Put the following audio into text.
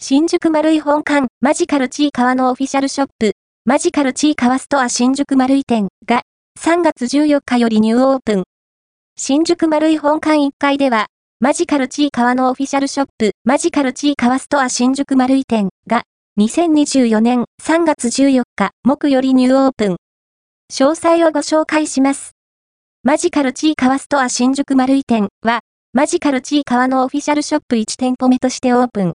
新宿丸い本館マジカルチー川のオフィシャルショップ、マジカルチー川ストア新宿丸い店が3月14日よりニューオープン。新宿丸い本館1階では、マジカルチー川のオフィシャルショップ、マジカルチー川ストア新宿丸い店が2024年3月14日木よりニューオープン。詳細をご紹介します。マジカルチー川ストア新宿丸い店は、マジカルチー川のオフィシャルショップ1店舗目としてオープン。